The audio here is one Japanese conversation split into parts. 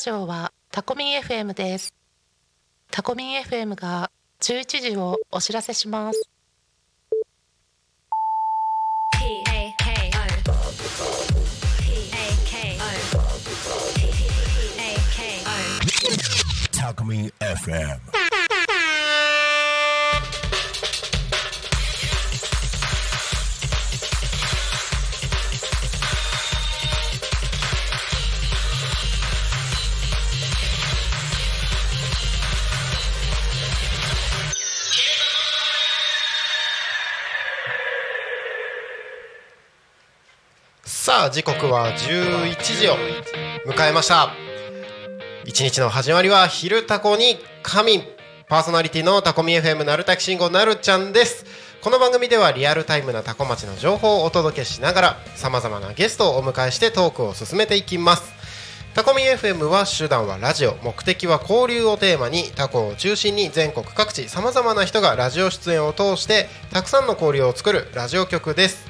ジオはタコミン FM ですタコミン FM が11時をお知らせします Talkme FM. あ時刻は11時を迎えました。一日の始まりは「昼タコに仮眠」パーソナリティのタコミ FM なるたきしんごなるちゃんです。この番組ではリアルタイムなタコ町の情報をお届けしながらさまざまなゲストをお迎えしてトークを進めていきます。タコミ FM は手段はラジオ目的は交流をテーマにタコを中心に全国各地さまざまな人がラジオ出演を通してたくさんの交流を作るラジオ局です。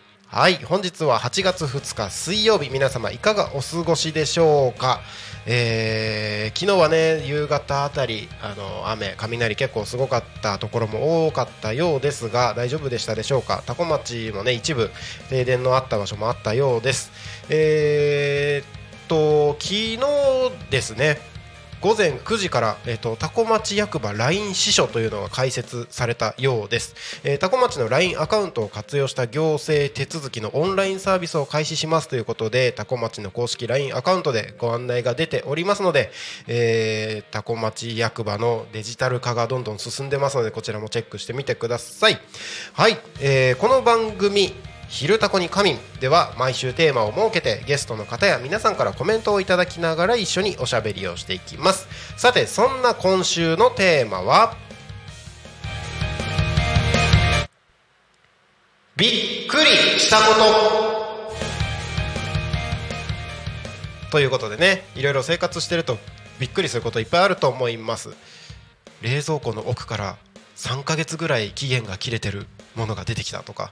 はい本日は8月2日水曜日皆様いかがお過ごしでしょうか、えー昨日はね夕方あたりあの雨雷結構すごかったところも多かったようですが大丈夫でしたでしょうか？多古町もね一部停電のあった場所もあったようです。えーっと昨日ですね午前9時から、えー、と多古町役場 LINE 支所というのが開設されたようです、えー、多古町の LINE アカウントを活用した行政手続きのオンラインサービスを開始しますということで多古町の公式 LINE アカウントでご案内が出ておりますので、えー、多古町役場のデジタル化がどんどん進んでますのでこちらもチェックしてみてください。はい、えーこの番組昼タコに仮眠では毎週テーマを設けてゲストの方や皆さんからコメントをいただきながら一緒におしゃべりをしていきます。さてそんな今週のテーマはびっくりしたこと。ということでねいろいろ生活してるとびっくりすることいっぱいあると思います。冷蔵庫の奥から3ヶ月ぐらい期限が切れてるものが出てきたとか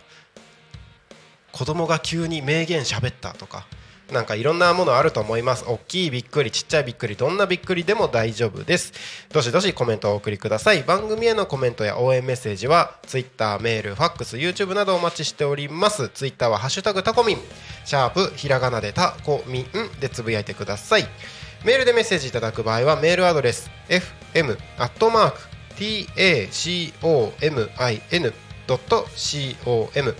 子供が急に名言喋ったとかなんかいろんなものあると思います。大きいびっくりちっちゃいびっくりどんなびっくりでも大丈夫です。どしどしコメントをお送りください。番組へのコメントや応援メッセージは Twitter メールファックス YouTube などお待ちしております。Twitter はハッシュタグタコミン。シャープひらがなでタコミンでつぶやいてください。メールでメッセージいただく場合はメールアドレス fm アットマーク tacomin.com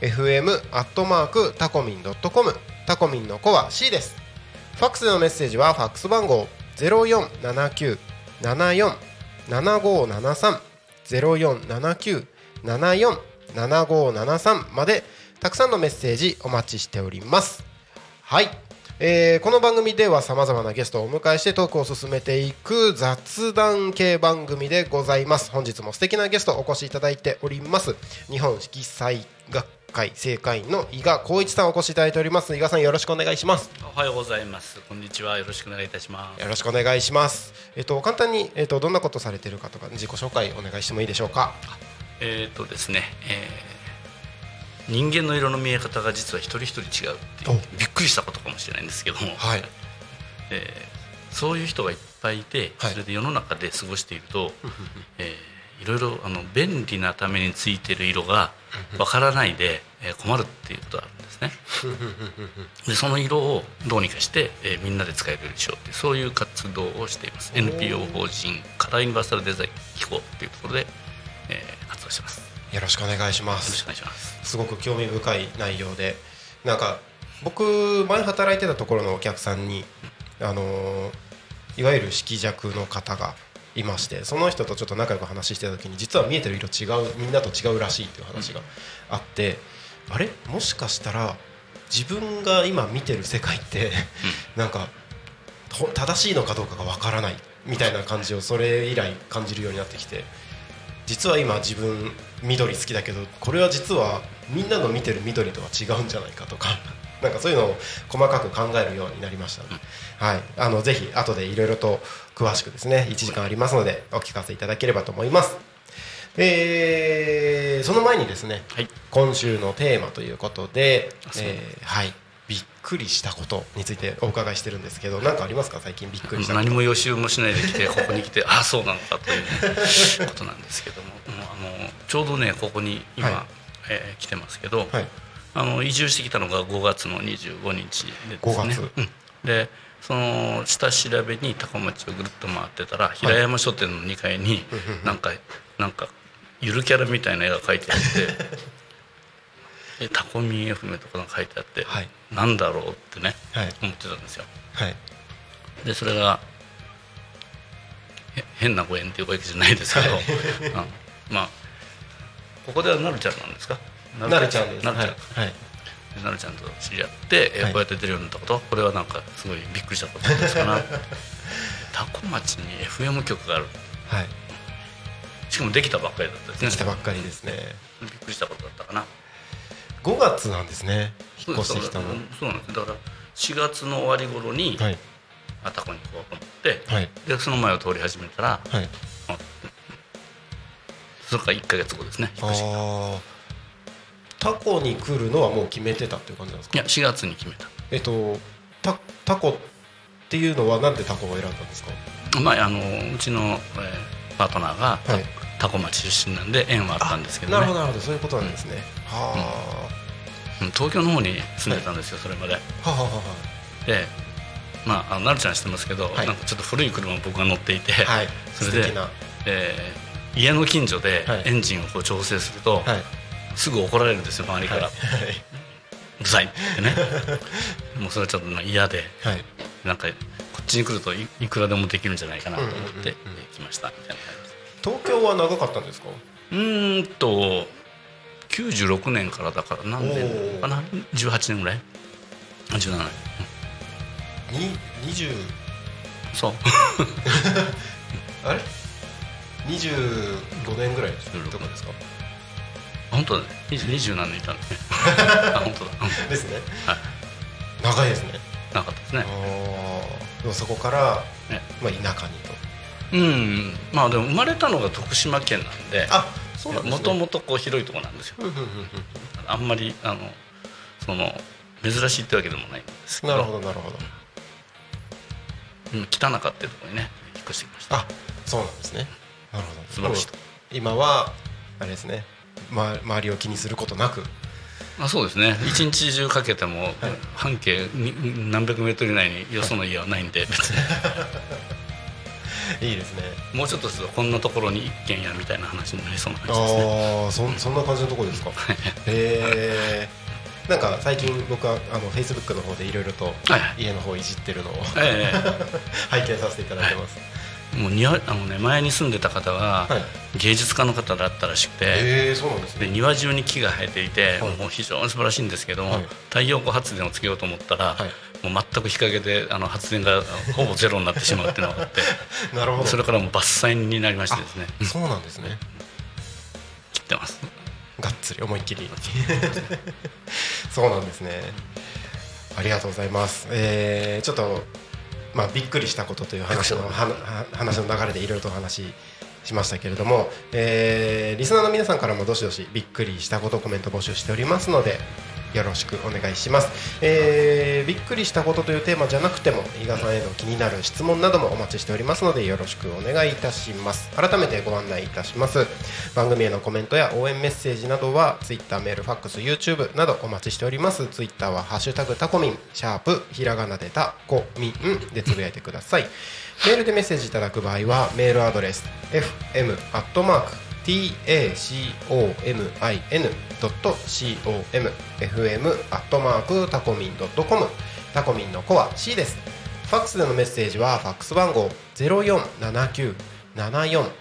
fm アットマークタコミンドットコム。タコミンの子は C です。ファックスのメッセージはファックス番号ゼロ四七九七四七五七三。ゼロ四七九七四七五七三までたくさんのメッセージお待ちしております。はい、えーこの番組ではさまざまなゲストをお迎えしてトークを進めていく雑談系番組でございます。本日も素敵なゲストお越しいただいております。日本色彩学会正会員の伊賀光一さんお越しいただいております。伊賀さんよろしくお願いします。おはようございます。こんにちは。よろしくお願いいたします。よろしくお願いします。えっと簡単にえっとどんなことされてるかとか自己紹介お願いしてもいいでしょうか？えっ、とですね、えー人間の色の見え方が実は一人一人違うっていうびっくりしたことかもしれないんですけども、はい。えーそういう人がいっぱいいて、はい。それで世の中で過ごしていると、えーいろいろあの便利なためについてる色がわからないで、えー困るっていうことがあるんですね。でその色をどうにかして、えーみんなで使えるようにしようってそういう活動をしています。NPO 法人カラーユニバーサルデザイン機構っていうところで、えー活動してます。よよろしくお願いしまろしすくお願いします。すごく興味深い内容でなんか僕前働いてたところのお客さんにあのーいわゆる色弱の方がいましてその人とちょっと仲良く話してた時に実は見えてる色違うみんなと違うらしいっていう話があって、あれ？もしかしたら自分が今見てる世界ってなんかほ正しいのかどうかがわからないみたいな感じをそれ以来感じるようになってきて実は今自分緑好きだけどこれは実はみんなの見てる緑とは違うんじゃないかとか なんかそういうのを細かく考えるようになりました、はい、あのぜひ後でいろいろと詳しくですね1時間ありますのでお聞かせいただければと思います。えーその前にですね、はい。今週のテーマということでえーはい、びっくりしたことについてお伺いしてるんですけど何かありますか？最近びっくりした何も予習もしないで来てここに来て ああそうなのかという、ね、ことなんですけども。あのちょうどねここに今、はい。えー来てますけど、はい。あの移住してきたのが5月の25日でです5ね月。うん。でその下調べに高町をぐるっと回ってたら平山書店の2階になんかなんかゆるキャラみたいな絵が描いてあって でタコミン FM とかが書いてあって、はい。なんだろうってねはい。思ってたんですよ。はい。でそれがへ変なご縁っていうわけじゃないですけど、はい。うん。まあここではなるちゃんなんですか？なるちゃんです。なるちゃん、はい。はい。なるちゃんと知り合って、えーはい。こうやって出るようになったこと？これはなんかすごいびっくりしたことですかな？多古町に FM 局がある。はいしかもできたばっかりだったですね。来たばっかりですね。びっくりしたことだったかな。5月なんですね。引っ越してきたの。そうなんです。だから4月の終わり頃に、はい。あタコに行こうと思ってはい。でその前を通り始めたらはい。あそれから1か月後ですね引っ越しがああタコに来るのはもう決めてたっていう感じなんですか？いや4月に決めた。えっとタタコっていうのはなんでタコを選んだんですか？まああのうちの、えーパートナーが、はいタコ町出身なんで縁はあったんですけどね。なるほどなるほど。そういうことなんですね、はうん。東京の方に住んでたんですよ、それまで。あ、はあはあはでまああのなるちゃん知ってますけど、はい。なんかちょっと古い車を僕が乗っていて、あはい。それでえー家の近所ではい。エンジンをこう調整すると、はい。すぐ怒られるんですよ周りから、は うるさいってね。もうそれはちょっとまあ嫌でいはい。なんかこっちに来るといいくらでもできるんじゃないかなと思ってうんうんうんうん。来ましたみたいな東京は長かったんですか？うーんと96年からだから何年かな？18年ぐらい？あ17年。に20そう。あれ？25年ぐらいとかですか？本当だね。二十何年いたんだね。あ本当だ。うん。ですね。はい。長いですね。なかったですあねー。でもそこから、ね。まあ、田舎にとうん。まあでも生まれたのが徳島県なんであそうなんですね。もともとこう広いところなんですよ。あんまりあのその珍しいってわけでもないんですけど。なるほどなるほど。うん北中っていうところにね引っ越してきました。あそうなんですね。なるほど。素晴らしいと。今はあれですね、ま、周りを気にすることなく。あそうですね。一日中かけても半径に何百メートル以内によその家はないんで別に いいですね。もうちょっとするとこんなところに一軒家みたいな話になりそうな感じですね。ああそんそんな感じのところですか？へえんか最近僕はあのフェイスブックの方でいろい。ろと家の方いじってるのをえ 拝見させていただいてます、えもう庭あのね前に住んでた方ははい。芸術家の方だったらしくて、へえそうなんですね。で庭中に木が生えていて、はい。もう非常に素晴らしいんですけども、はい。太陽光発電をつけようと思ったら、はいもう全く日陰であの発電がほぼゼロになってしまうっていうのがあって。なるほど。それからもう伐採になりましてですね。そうなんですね。切ってます。がっつり思いっきり。そうなんですね。ありがとうございます、えーちょっとまあびっくりしたことという話の話の流れでいろいろとお話ししましたけれども、えーリスナーの皆さんからもどしどしびっくりしたことコメント募集しておりますのでよろしくお願いします、えーびっくりしたことというテーマじゃなくても伊賀さんへの気になる質問などもお待ちしておりますのでよろしくお願いいたします。改めてご案内いたします。番組へのコメントや応援メッセージなどは Twitter メールファックス YouTube などお待ちしております。Twitter は「ハッシュタグタコミン」シャープひらがなでタコミンでつぶやいてくださいメールでメッセージいただく場合はメールアドレス fm アットマーク tacomin.com fm アットマークタコミン .com タコミンの子は C です。ファックスでのメッセージはファックス番号0479747573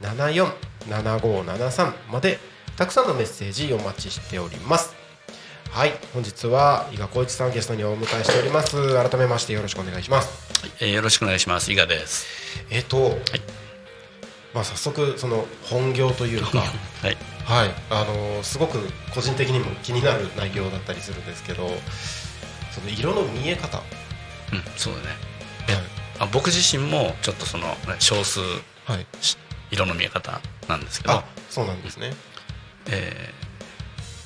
0479747573までたくさんのメッセージお待ちしております。はい本日は伊賀光一さんゲストにお迎えしております。改めましてよろしくお願いします。はいえーよろしくお願いします。伊賀です。えっ、と、まあ早速その本業というかはい。はい。あのーすごく個人的にも気になる内容だったりするんですけどその色の見え方、うんそうだね。あ僕自身もちょっとその少数はい、し色の見え方なんですけど。あ、そうなんですね。え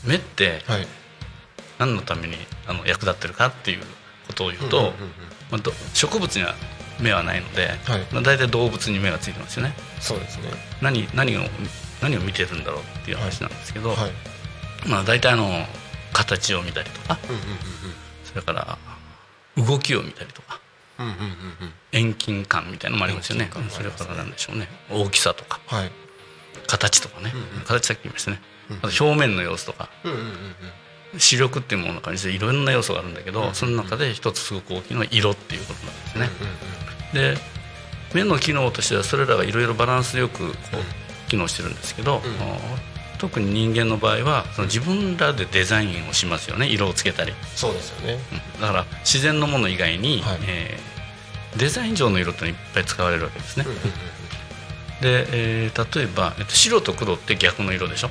ー目ってはい。何のためにあの役立ってるかっていうことを言うと、うんうんうん。まあ、ど植物には目はないので、はい。まあ、大体動物に目がついてますよね。そうですね。何何を何を見てるんだろうっていう話なんですけど、はい。まあ、大体あの形を見たりとかうんうんそれから動きを見たりとかうんうんうんうん。うん遠近感みたいなのもありますよね。遠近感もあそれからなんでしょうね。大きさとかはい。形とかね、うんうん。形さっき言いましたね、うん。あと表面の様子とか。うんうんうんうん視力っていうものの中にいろんな要素があるんだけど、うん。その中で一つすごく大きいのは色っていうことなんですね、で目の機能としてはそれらがいろいろバランスよくこう機能してるんですけど、特に人間の場合はその自分らでデザインをしますよね。色をつけたり、そうですよね。うん。だから自然のもの以外に、はい。えーデザイン上の色ってのいっぱい使われるわけですね、で、えー例えば、えっと、白と黒って逆の色でしょ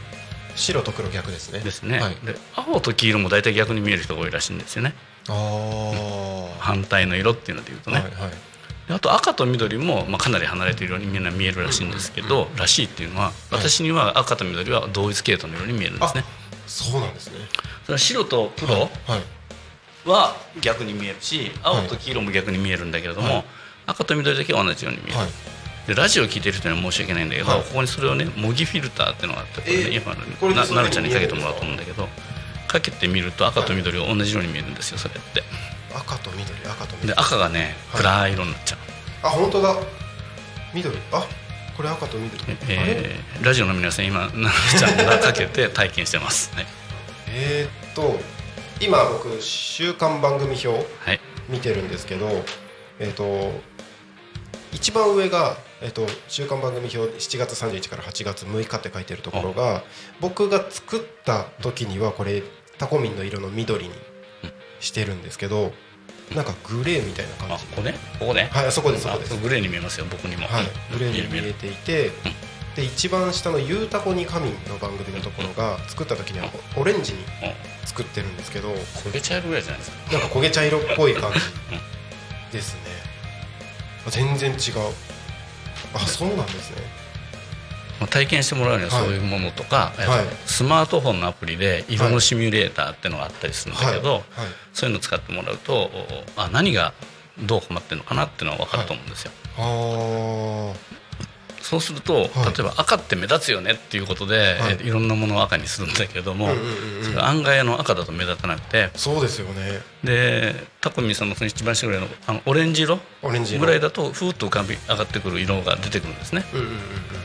白と黒逆ですね。ですね、はい。で青と黄色も大体逆に見える人が多いらしいんですよね。ああ反対の色っていうので言うとね、はいはい。であと赤と緑も、まあ、かなり離れているようにみんな見えるらしいんですけど、らしいっていうのは私には赤と緑は同一系統のように見えるんですねそうなんですね。それは白と黒はい。は逆に見えるし青と黄色も逆に見えるんだけれども、はい。赤と緑だけは同じように見える、はいでラジオを聞いてる人には申し訳ないんだけど、はい。ここにそれをね模擬フィルターっていうのがあってこれね、えー。今これでそれななるちゃんにかけてもらおうと思うんだけどかけてみると赤と緑が同じように見えるんですよそれって。赤と緑赤と緑。で赤がねはい。暗い色になっちゃう、あ本当だ。緑。あこれ赤と緑。えーラジオの皆さん今なるちゃんがかけて体験してます、はい。えーっと今僕週間番組表はい。見てるんですけどえーっと一番上が、えーっと週間番組表7月31日から8月6日って書いてるところが僕が作った時にはこれタコミンの色の緑にしてるんですけどなんかグレーみたいな感じ。あここね？ここね？はいそこですそこです。あグレーに見えますよ僕にも、はいうん。グレーに見えていてで一番下の「ゆうたこに神」の番組のところが作った時にはオレンジに作ってるんですけどうん焦げ茶色ぐらいじゃないですか。なんか焦げ茶色っぽい感じですね。あ全然違うあそうなんですね。まあ体験してもらうにはそういうものとか、えっとはいスマートフォンのアプリで色のシミュレーターっていうのがあったりするんだけど、はい。はい。そういうのを使ってもらうとおあ何がどう困ってるのかなっていうのは分かると思うんですよ。そうすると、例えば赤って目立つよねっていうことで、はい。えいろんなものを赤にするんだけども、それ案外あの赤だと目立たなくて。そうですよね。でタコミンさんのその一番下ぐらいのあのオレンジ色オレンジ色。ぐらいだとふーっと浮かび上がってくる色が出てくるんですね。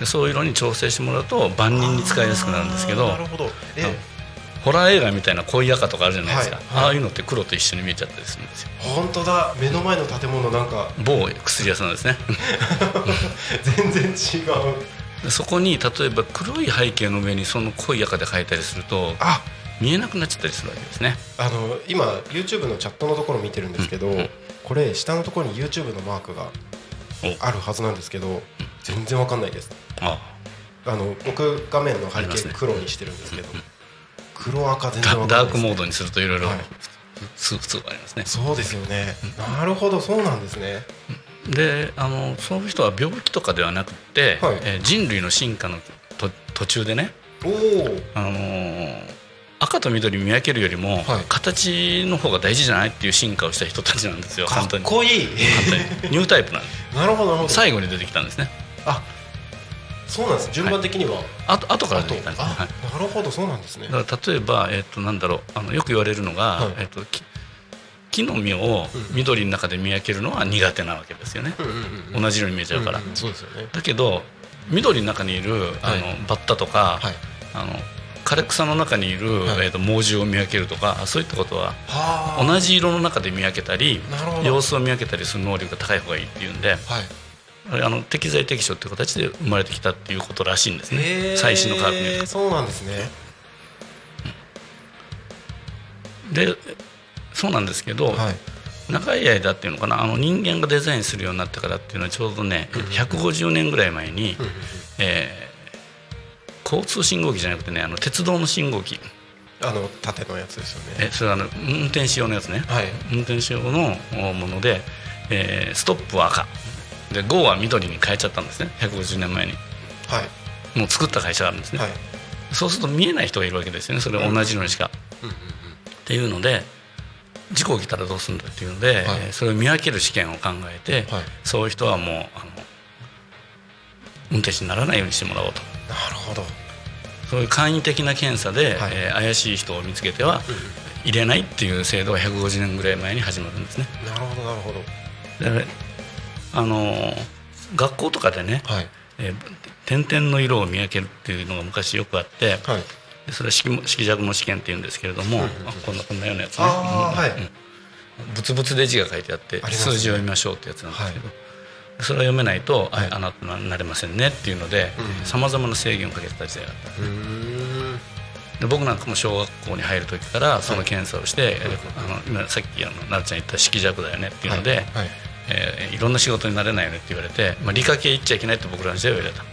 でそういう色に調整してもらうと万人に使いやすくなるんですけど。なるほど。えホラー映画みたいな濃い赤とかあるじゃないですか、はいはい。ああいうのって黒と一緒に見えちゃったりするんですよ。本当だ。目の前の建物なんか。某薬屋さんですね。全然違う。でそこに例えば黒い背景の上にその濃い赤で描いたりするとあ。見えなくなっちゃったりするわけですね。あの今 YouTube のチャットのところ見てるんですけど、うん。うん。これ下のところに YouTube のマークがあるはずなんですけど全然わかんないです。あ。あの僕画面の背景黒にしてるんですけど、ないですダークモードにするといろいろはい。普通がありますね。そうですよね。なるほどそうなんですね。であのそういう人は病気とかではなくて、はい。えー人類の進化のと途中でね、おおあのー赤と緑見分けるよりも、はい。形の方が大事じゃないっていう進化をした人たちなんですよかっ本当にこいい簡単に。ニュータイプなんです。なるほどなるほど。最後に出てきたんですね。あそうなんです。順番的には、あと後からあと。出てきたんですね、あはい、なるほどそうなんですね。例えば、えっとなんだろう。あのよく言われるのが、はい。えっとき木の実をうん。緑の中で見分けるのは苦手なわけですよね、うんうんうん同じように見えちゃうから、んんそうですよね。だけど緑の中にいるあの、はい。バッタとか、はい。あの枯れ草の中にいる、はい。えー、と猛獣を見分けるとかそういったことははあ。同じ色の中で見分けたり様子を見分けたりする能力が高い方がいいっていうんではいあの適材適所っていう形で生まれてきたっていうことらしいんですね。最新の科学によるとそうなんですね。でそうなんですけど、はい。長い間っていうのかなあの人間がデザインするようになってからっていうのはちょうどね、150年ぐらい前に、えー交通信号機じゃなくてねあの鉄道の信号機。あの縦のやつですよね。えそれはあの運転仕様のやつね、はい。運転仕様のおもので、えーストップは赤で GO は緑に変えちゃったんですね。150年前に。はい。もう作った会社があるんですね、はい。そうすると見えない人がいるわけですよね。それ同じのにしか、っていうので事故起きたらどうするんだっていうので、はい。えーそれを見分ける試験を考えて、はい。そういう人はもうあの運転手にならないようにしてもらおうと。なるほど。そういう簡易的な検査で、はい。えー怪しい人を見つけては入れないっていう制度が150年ぐらい前に始まるんですね。なるほどなるほど。であのー学校とかでね、はい。えー点々の色を見分けるっていうのが昔よくあって、はい。でそれは色も色弱の試験っていうんですけれども、あこんなこんなようなやつね、あーはいうんブツブツで字が書いてあって数字を読みましょうってやつなんですけど、それを読めないと、ああなたはなれませんねっていうのでさまざまな制限をかけてた時代があった。で僕なんかも小学校に入る時からその検査をして、えーあの今さっきあの奈々ちゃん言った色弱だよねっていうので、はい。はいえーいろんな仕事になれないよねって言われて、まあ、理科系行っちゃいけないって僕らの時代は言われた。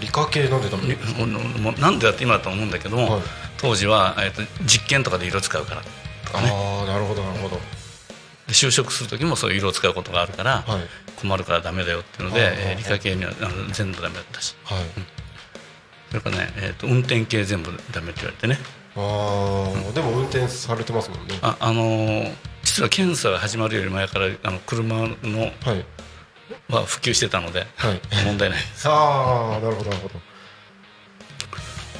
理科系なんでダメにもうなんでだって今だと思うんだけども、はい。当時は、えー、と実験とかで色使うから。とかね。ああなるほどなるほど。で就職する時もそういう色を使うことがあるから、はい。困るからダメだよっていうので、はい。理科系にはあの全部ダメだったし。はい。それからね、えー、と運転系全部ダメって言われてね。ああでも運転されてますもんね。あ、あのー実は検査が始まるより前からあの車のはい。は普及してたのではい。問題ないです。ああなるほどなるほど。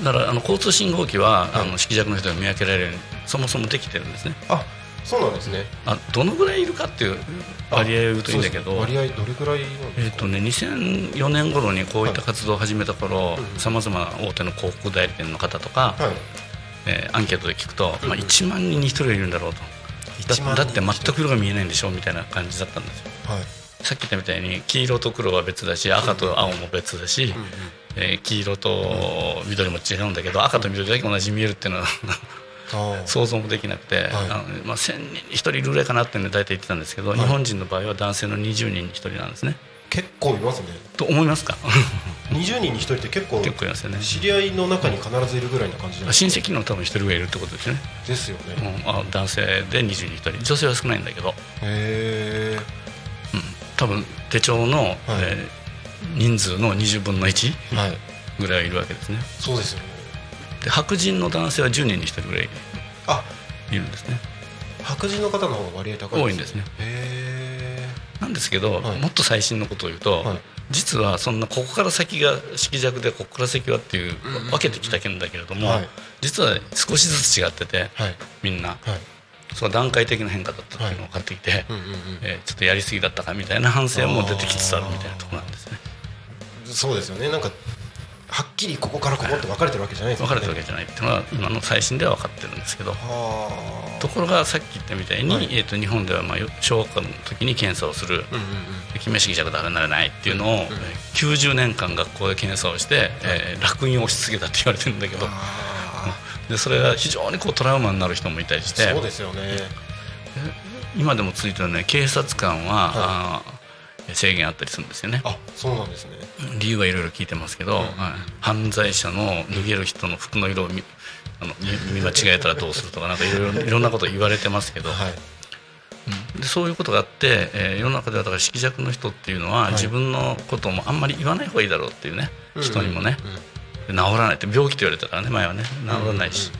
だからあの交通信号機は、はい。あの色弱の人が見分けられるようにそもそもできてるんですね。あそうなんですね。あどのぐらいいるかっていう割合を言うといいんだけど割合どれくらいえーとね、2004年頃にこういった活動を始めた頃さまざまな大手の広告代理店の方とか、はい。えーアンケートで聞くと、まあ、1万人に1人はいるんだろうと。1万人だだって全く色が見えないんでしょみたいな感じだったんですよ。はい。さっき言ったみたいに黄色と黒は別だし赤と青も別だし、えー黄色と緑も違うんだけど赤と緑だけ同じに見えるっていうのは 想像もできなくて、あのまあ、1000人に1人いるぐらいかなっていうので大体言ってたんですけど、日本人の場合は男性の20人に1人なんですね。結構いますね。と思いますか？20人に1人って結構結構いますよね。知り合いの中に必ずいるぐらいな感じなんです親戚の多分1人ぐらいいるってことですよね、ですよね。うん、あ男性で20人1人。女性は少ないんだけど、へえうん、多分手帳の、えー人数の20分の1はい。ぐらいいるわけですね。そうですよね。で白人の男性は10人に1人ぐらいあいるんですね。白人の方の方が割合高い多いんですね。へなんですけど、はい。もっと最新のことを言うと、はい。実はそんなここから先が色弱でここから先はっていう分けてきたけんだけれども、はい。実は少しずつ違ってて、みんな。はい。その段階的な変化だったっていうのが分かってきて、うんうんうんえーちょっとやりすぎだったかみたいな反省も出てきつつあるみたいなところなんですね。そうですよね。なんかはっきりここからここって分かれてるわけじゃないです分かれてるわけけじゃないっていうのは今の最新では分かってるんですけどはところがさっき言ったみたいに、はい。えー、と日本ではまあよ小学校の時に検査をする。あうんうんうん「君は色弱だなれない」っていうのを、えー90年間学校で検査をして、えー楽印を押し付けたって言われてるんだけどあ。でそれが非常にこうトラウマになる人もいたりしーて。そうですよね。今でもついてるね警察官は、あー制限あったりするんですよね。あそうなんですね。理由はいろいろ聞いてますけど、はい。犯罪者の脱げる人の服の色を見あの見見間違えたらどうするとかなんかいろいろいろんなこと言われてますけど、はい。でそういうことがあって、えー世の中ではだから色弱の人っていうのは、い。自分のこともあんまり言わない方がいいだろうっていうね、人にもね、うん。うん。で治らないって病気って言われたからね前はね。治らないし、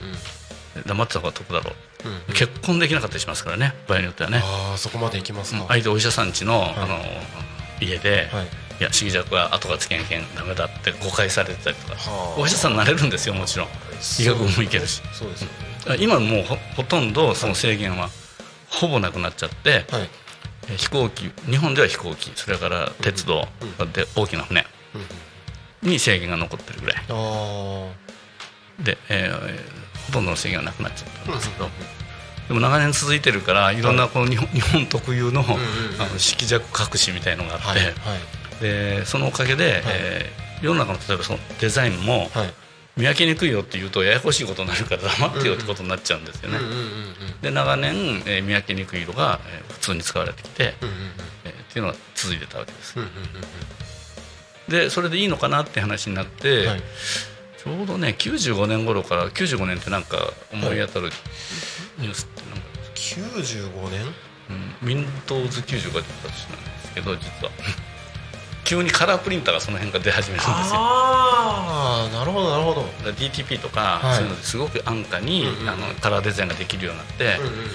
黙ってた方が得だろう、うんうん。結婚できなかったりしますからね。場合によってはね、ああそこまでいきますか。相手お医者さんちの,、あの家で、はい。いや色弱は後がつけんけんダメだって誤解されてたりとか。はあ。お医者さんになれるんですよもちろん。医学部もいけるし。そうです今もうほほとんどその制限はほぼなくなっちゃって、はい。え飛行機日本では飛行機それから鉄道、で大きな船に制限が残ってるぐらい。あで、えーほとんどの制限はなくなっちゃったんですけど、でも長年続いてるからいろんなこの日本,、日本特有の,、あの色弱隠しみたいのがあって、でそのおかげで、えー世の中の例えばそのデザインも、はい。見分けにくいよって言うとややこしいことになるから黙ってよってことになっちゃうんですよね。で長年、えー見分けにくい色が、えー普通に使われてきて、えーっていうのが続いてたわけです。でそれでいいのかなって話になって、うんはいちょうどね95年頃から95年ってなんか思い当たるニュースってなんか、95年？うん、Windows90 が出た年なんですけど実は。急にカラープリンターがその辺が出始めるんですよ。ああなるほどなるほど。DTP とか、はい。そういうのですごく安価に、うんうんあのカラーデザインができるようになって、うんうんうん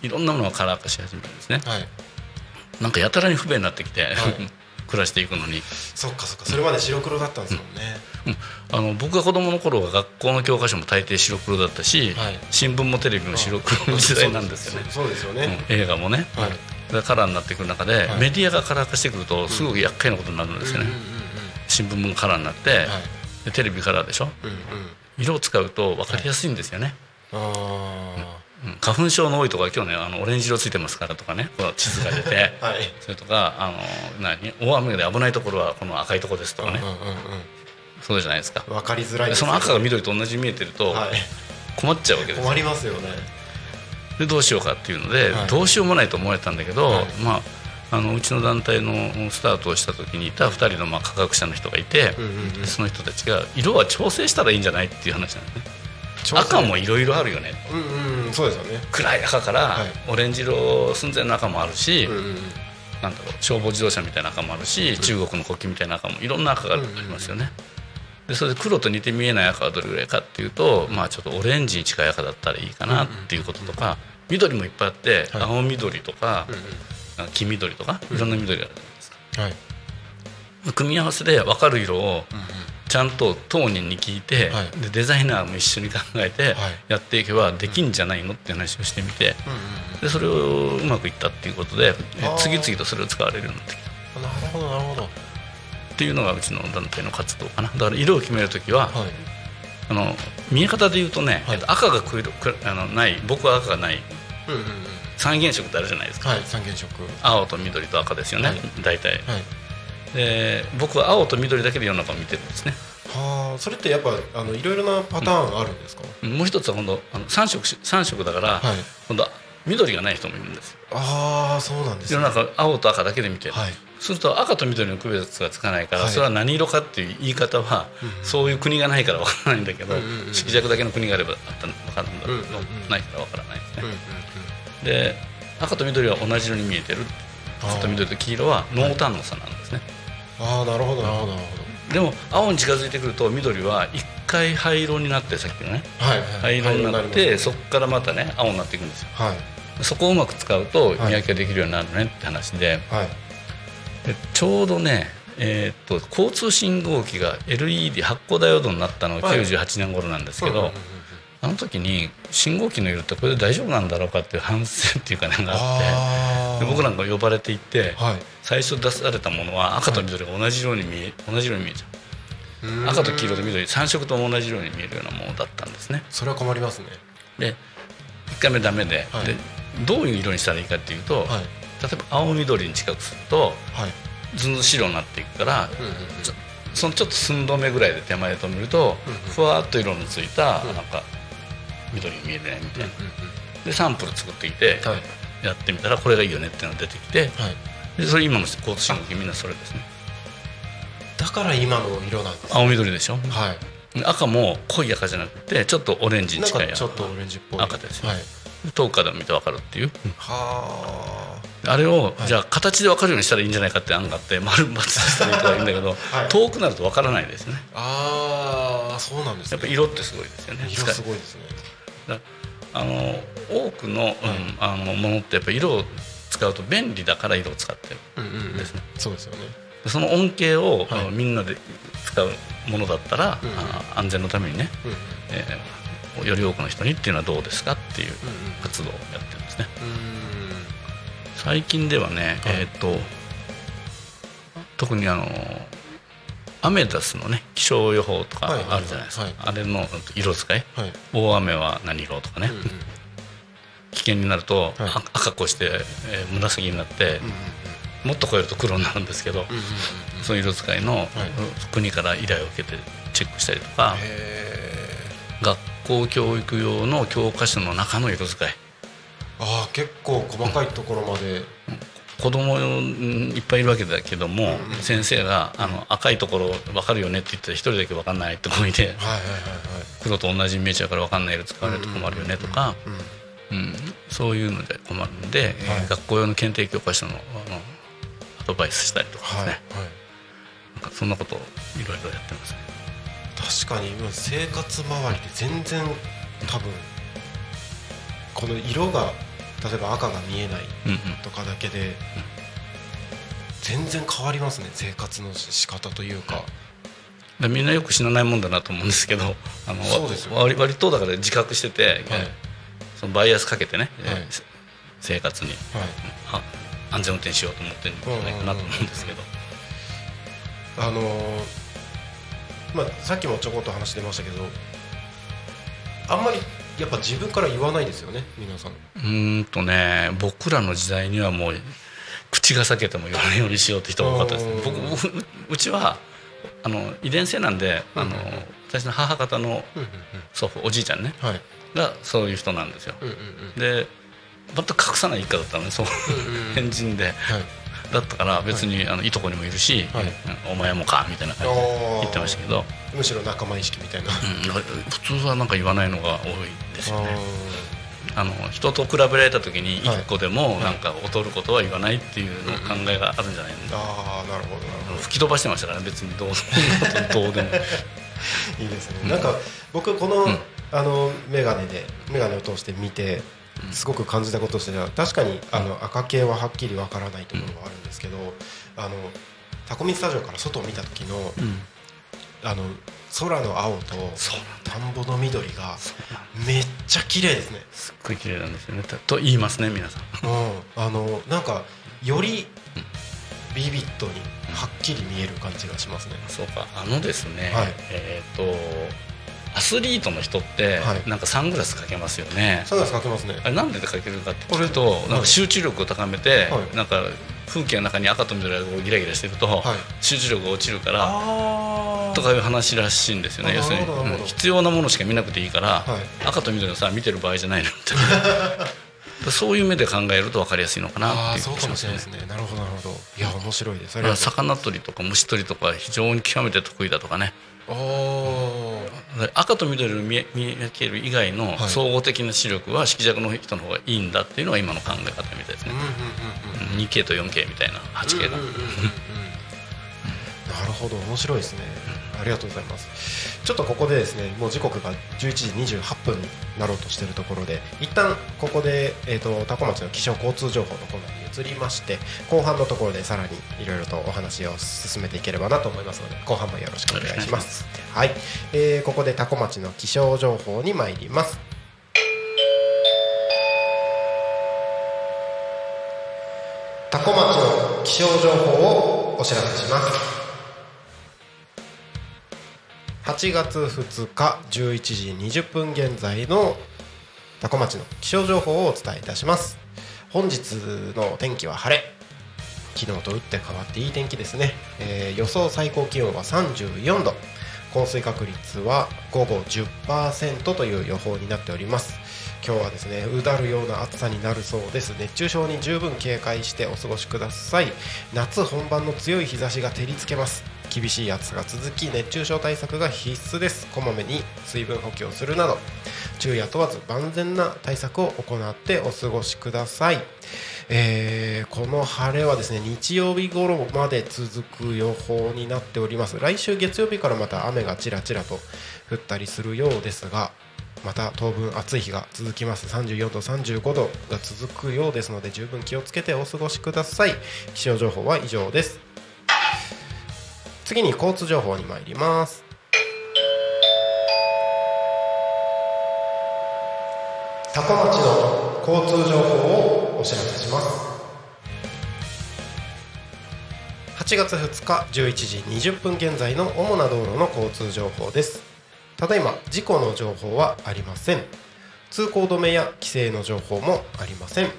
いろんなものがカラー化し始めるんですね。うんはい。なんかやたらに不便になってきて、い暮らしていくのに、そっかそっか。それまで白黒だったんですもんね。うん。あの僕が子供の頃は学校の教科書も大抵白黒だったし、はい。新聞もテレビも白黒の時代なんですよね、そうですよね。うん。映画もね、はい。でカラーになってくる中で、はい。メディアがカラー化してくるとすごく厄介なことになるんですよね、うんうんうん新聞もカラーになって、テレビカラーでしょ？うんうん。色を使うと分かりやすいんですよね、あうん花粉症の多いところは今日ねあのオレンジ色ついてますからとかね。この地図が出て。あ はい。それとかあの何？大雨で危ないところはこの赤いところですとかね、うんうんそうじゃないですか。うんわかりづらいですそよの赤が緑と同じに見えてるとはい。困っちゃうわけですよ。困りますよね。でどうしようかっていうので、はい。どうしようもないと思われたんだけど、はい。まああのうちの団体のスタートをした時にいた2人のまあ科学者の人がいて、うんうんうん。その人たちが色は調整したらいいんじゃないっていう話なんですね赤もいろいろあるよね。うんうんうんそうですよね。暗い赤からはい。オレンジ色寸前の赤もあるし、うんうんうん。なんだろう消防自動車みたいな赤もあるし、中国の国旗みたいな赤もいろんな赤がありますよね。でそれで黒と似て見えない赤はどれぐらいかっていうと、まあ、ちょっとオレンジに近い赤だったらいいかなっていうこととか、緑もいっぱいあって、はい。青緑とかうん、うん。黄緑とかいろんな緑があるじゃないですか。はい。組み合わせで分かる色をちゃんと当人に聞いて、はい。でデザイナーも一緒に考えてはい。やっていけばできんじゃないのって話をしてみてでそれをうまくいったっていうことで次々とそれを使われるようになってきた。うんなるほどなるほど。はっていうのがうちの団体の活動かな。だから色を決めるときは、い。あの見え方で言うとね、はい。えっと赤がくるくあのない僕は赤がない。うんうんうん。三原色ってあるじゃないですか、はい三原色。青と緑と赤ですよね、はい。大体。はいで僕は青と緑だけで世の中を見てるんですね。はあそれってやっぱあのいろいろなパターンあるんですか？もう一つは今度あの3色し三色だから、はい。今度は緑がない人もいるんです。よああそうなんです世の中青と赤だけで見てる、はい。すると赤と緑の区別がつかないから、はいそれは何色かっていう言い方は、そういう国がないからわからないんだけど、うんうんうん色弱だけの国があればあったの分かるんだけど、うんうんうんないからわからないですね、うんうんで赤と緑は同じ色に見えてる。赤と緑と黄色は濃淡の差なんですね、ああなるほどなるほど。でも青に近づいてくると緑は一回灰色になってさっきのねどはいはい。灰色になって、そこからまたね青になっていくんですよ。はい。そこをうまく使うとはい。見分けができるようになるねって話で、はい。でちょうどねえーっと交通信号機が LED 発光ダイオードになったのがはい。98年頃なんですけど、うんうんうんうんあの時に信号機の色ってこれで大丈夫なんだろうかっていう反省っていうかねがああーってで僕なんか呼ばれていってはい。最初出されたものは赤と緑が同じ色に見え同じ色に見えちゃううん。赤と黄色と緑3色とも同じ色に見えるようなものだったんですね。それは困りますね。で1回目ダメで,、はい。でどういう色にしたらいいかっていうと、はい。例えば青緑に近くするとはい。ずんずん白になっていくから、うんうんうん。ちょそのちょっと寸止めぐらいで手前で止めると、うんうんふわっと色のついた、うん。なんか緑に見えるねみたいな、うんでサンプル作ってきて、うんはいやってみたらこれがいいよねっていうのが出てきてはい。でそれ今の交通信号機みんなそれですね。だから今の色なんです青緑でしょ？はい。赤も濃い赤じゃなくてちょっとオレンジに近いかちょっとオレンジっぽい。赤ですよはい。遠くから見て分かるっていう？はあ。れを、はい。じゃあ形で分かるようにしたらいいんじゃないかって案があって丸×したらいいとはいいんだけど、はい。遠くなると分からないですよね。あああそうなんですね。やっぱ色ってすごいですよね。色すごいですね。だあの多くの,、うんあのものってやっぱ色を使うと便利だから色を使ってる。うんうんうん。ですね。そうですよね。でその恩恵を、はい。みんなで使うものだったら、うんうん。あ安全のためにね、うんえーより多くの人にっていうのはどうですかっていううんうん。活動をやってるんですね。うん。最近ではね、はい。えっ、と特にあのアメダスのね気象予報とかあるじゃないですか、はい。あれの色使い？はい。大雨は何色とかね、危険になると、赤越して、えー紫になって、もっと超えると黒になるんですけど、その色使いの、国から依頼を受けてチェックしたりとか、へ学校教育用の教科書の中の色使い。ああ結構細かいところまで、子供うんいっぱいいるわけだけども、先生があの赤いところ分かるよねって言って一人だけ分かんないって子いてはいはいはいはい。黒と同じに見えちゃうから分かんない色使われると困るよねとか、うん、そういうので困るんで、学校用の検定教科書のあのアドバイスしたりとかですね、なんかそんなことをいろいろやってますね。確かに今生活周りで全然多分この色が例えば赤が見えないとかだけで全然変わりますね生活の仕方というか。でみんなよく死なないもんだなと思うんですけどあの割割とだから自覚してて、はい。そのバイアスかけてね、はい。せ生活に。はい。あ安全運転しようと思ってるんじゃないかなと思うんですけど、あのーまあさっきもちょこっと話してましたけどあんまりやっぱ自分から言わないですよね皆さん。うーんとね僕らの時代にはもう口が裂けても言わないようにしようって人が多かったです僕ううちはあの遺伝性なんであの私の母方の祖父おじいちゃんね。はい。がそういう人なんですよ。うんうんうん。で全く隠さない一家だったのねそううんうん。変人で。はいだったから別に、あのいとこにもいるし、お前もかみたいな。感じで言ってましたけど、むしろ仲間意識みたいな。うん、普通はなんか言わないのが多いですよね。あの人と比べられた時にはい。一個でもなんか劣ることは言わないっていうの考えがあるんじゃないの、ああなるほどなるほど。吹き飛ばしてましたからね別にどう どうでも。いいですね、なんか僕この,、ん。あの眼鏡で眼鏡を通して見てすごく感じたこととしては確かにあの赤系ははっきりわからないところがあるんですけど、あのタコミスタジオから外を見た時の,、あの空の青と田んぼの緑がめっちゃ綺麗ですね、すっごい綺麗なんですよね。とと言いますね皆さん。うん、あのなんかよりビビッドにはっきり見える感じがしますね、そうかあのですね、はい。えっ、とアスリートの人ってはい。なんかサングラスかけますよね、サングラスかけますね。あれなんでかけるかっていうとなんか集中力を高めて、はい。なんか風景の中に赤と緑がギラギラしてると、はい。集中力が落ちるからあとかいう話らしいんですよね。あ要するに、うん。必要なものしか見なくていいから、はい。赤と緑のさ見てる場合じゃないの。みたいなそういう目で考えると分かりやすいのかなっていうああそうかもしれないですね。なるほどなるほど。いや面白いです。魚取りとか虫取りとか非常に極めて得意だとかね赤と緑を見見分ける以外のはい。総合的な視力は色弱の人の方がいいんだっていうのが今の考え方みたいですね。うんうんうんうん。2K と 4K みたいな 8K が、うんうんうんうん。なるほど。面白いですねありがとうございます。ちょっとここでですねもう時刻が11時28分になろうとしているところで一旦ここで、えー、と多古町の気象交通情報のコーナーに移りまして後半のところでさらにいろいろとお話を進めていければなと思いますので後半もよろしくお願いします。はい、えーここで多古町の気象情報に参ります。多古町の気象情報をお知らせします。8月2日11時20分現在の多古町の気象情報をお伝えいたします。本日の天気は晴れ。昨日と打って変わっていい天気ですね、えー予想最高気温は34度。降水確率は午後10%という予報になっております。今日はですねうだるような暑さになるそうです。熱中症に十分警戒してお過ごしください。夏本番の強い日差しが照りつけます。厳しい暑さが続き熱中症対策が必須です。こまめに水分補給をするなど昼夜問わず万全な対策を行ってお過ごしください、えーこの晴れはですね日曜日頃まで続く予報になっております。来週月曜日からまた雨がちらちらと降ったりするようですがまた当分暑い日が続きます。34度35度が続くようですので十分気をつけてお過ごしください。気象情報は以上です。次に交通情報に参ります。多古町の交通情報をお知らせします。8月2日11時20分現在の主な道路の交通情報です。ただいま事故の情報はありません。通行止めや規制の情報もありません。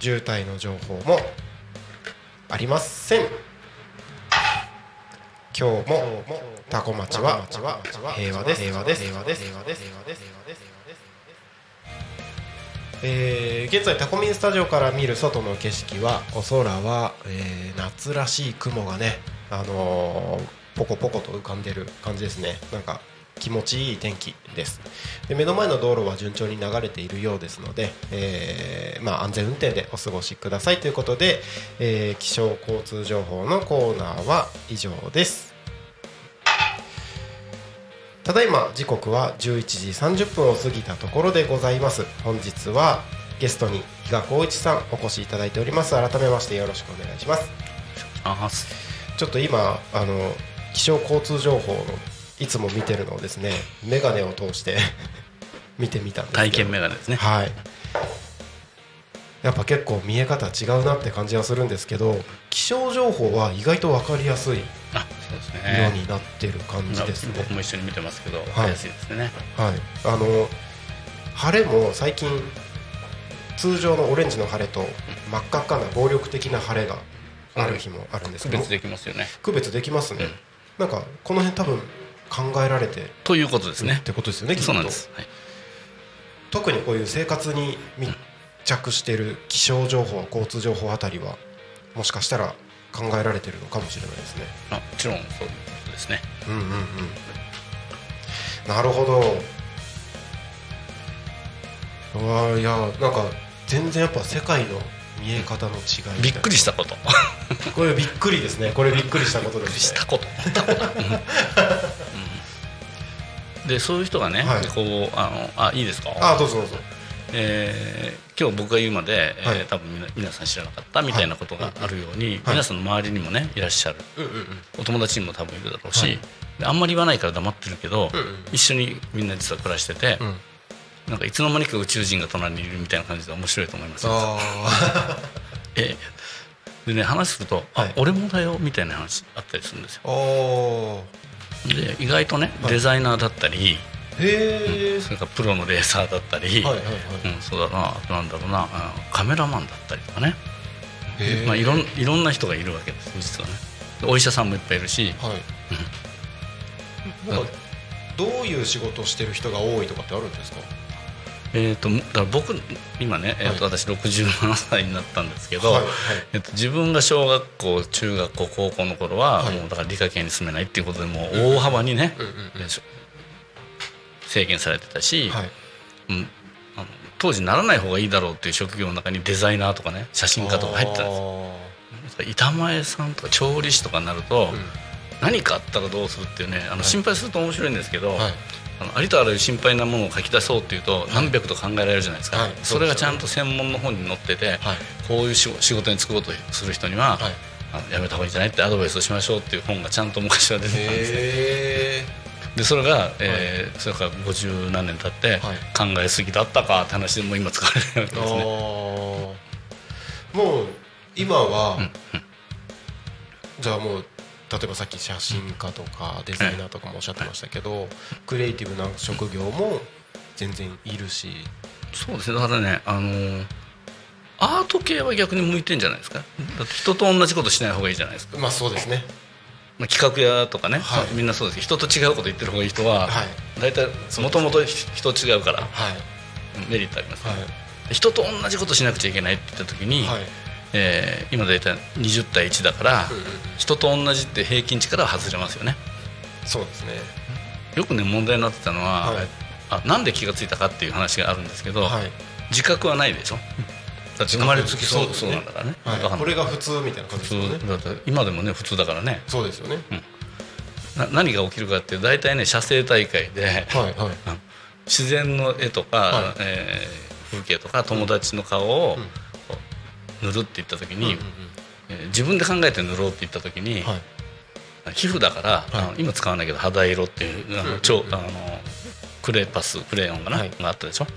渋滞の情報もありません。今日もタコ町は平和です。平和です。平和です平和です平和ですえー現在タコミンスタジオから見る外の景色はお空は、えー夏らしい雲がねあのーポコポコと浮かんでる感じですね。なんか気持ちいい天気です。で目の前の道路は順調に流れているようですので、えーまあ、安全運転でお過ごしくださいということで、えー気象交通情報のコーナーは以上です。ただいま時刻は11時30分を過ぎたところでございます。本日はゲストに比嘉光一さんお越しいただいております。改めましてよろしくお願いします。あちょっと今あの気象交通情報のいつも見てるのをですね眼鏡を通して 見てみたんです体験メガネですね。はい。やっぱ結構見え方違うなって感じはするんですけど気象情報は意外と分かりやすい色ね。になってる感じですね、僕も一緒に見てますけど分かりやすいですね、はい、あの晴れも最近通常のオレンジの晴れと真っ赤っかな暴力的な晴れがある日もあるんですけど区別できますよね。区別できますね、うん。なんかこの辺多分考えられてということですね。ってことですよねそうなんです、はい、特にこういう生活に密着している気象情報交通情報あたりはもしかしたら考えられてるのかもしれないですね。あもちろんそういうことですね。うんうんうん。なるほど。うわーいやなんか全然やっぱ世界の見え方の違いびっくりしたこと。これびっくりですね。これびっくりしたことですね。したこと でそういう人がね、はい。こうあのあいいですか？あどうぞどうぞ。えー今日僕が言うまで、えーはい。多分みな皆さん知らなかったみたいなことがあるように、はい。皆さんの周りにもねいらっしゃるお友達にも多分いるだろうし、あんまり言わないから黙ってるけど、一緒にみんな実は暮らしてて、うん。なんかいつの間にか宇宙人が隣にいるみたいな感じで面白いと思いますよ。あ えでね話すると「はい。あ俺もだよ」みたいな話あったりするんですよで意外とねはい。デザイナーだったり、へえそれからプロのレーサーだったり、はいはいはい。うん、そうだななんだろうなあカメラマンだったりとかね、まあ、いろんいろんな人がいるわけです実はね。でお医者さんもいっぱいいるし。はい。なんかどういう仕事をしてる人が多いとかってあるんですか？えー、とだから僕今ね、えーとは私67歳になったんですけど、はいはい。えっと、自分が小学校中学校高校の頃は、はい。もうだから理科系に進めないっていうことでもう大幅にね、制限されてたし、はい。うん、あの当時ならない方がいいだろうっていう職業の中にデザイナーとかね写真家とか入ってたんですよ。板前さんとか調理師とかになると、うん。何かあったらどうするっていうねあの心配すると面白いんですけど、はいあのありとあらゆる心配なものを書き出そうっていうと何百と考えられるじゃないですか、はいそれがちゃんと専門の本に載ってて、はい。こういう仕仕事に就こうとする人には、はい。あのやめた方がいいんじゃないってアドバイスをしましょうっていう本がちゃんと昔は出てたんですよへでそれが、えーそれから50何年経って、考えすぎだったかって話でもう今使われてるわけえですね。もう今はじゃあもう例えばさっき写真家とかデザイナーとかもおっしゃってましたけどクリエイティブな職業も全然いるし。そうですねだからねあのーアート系は逆に向いてんじゃないですか？人と同じことしない方がいいじゃないですか、まあそうですね。まあ、企画屋とかね、はい。みんなそうです。人と違うこと言ってる方がいい人は、はい。大体もともと人違うからはい。メリットあります、はい。人と同じことしなくちゃいけないって言った時に、はいえー今大体20対1だから、うんうん。人と同じって平均値からは外れますよね。そうですね。よくね問題になってたのは、はい。あなんで気がついたかっていう話があるんですけど、はい。自覚はないでしょ？だって生まれつきそうそうなんだからね、はい。これが普通みたいな感じですよね。普通だって今でもね普通だからね。そうですよね。な何が起きるかって大体ね写生大会ではいはい。自然の絵とか、はい。えー風景とか友達の顔をうん。こう塗るって言った時に、自分で考えて塗ろうって言った時に、皮膚だから、あの今使わないけど肌色っていうあの、うん超あのクレパスクレヨンかな、はい。があったでしょ？う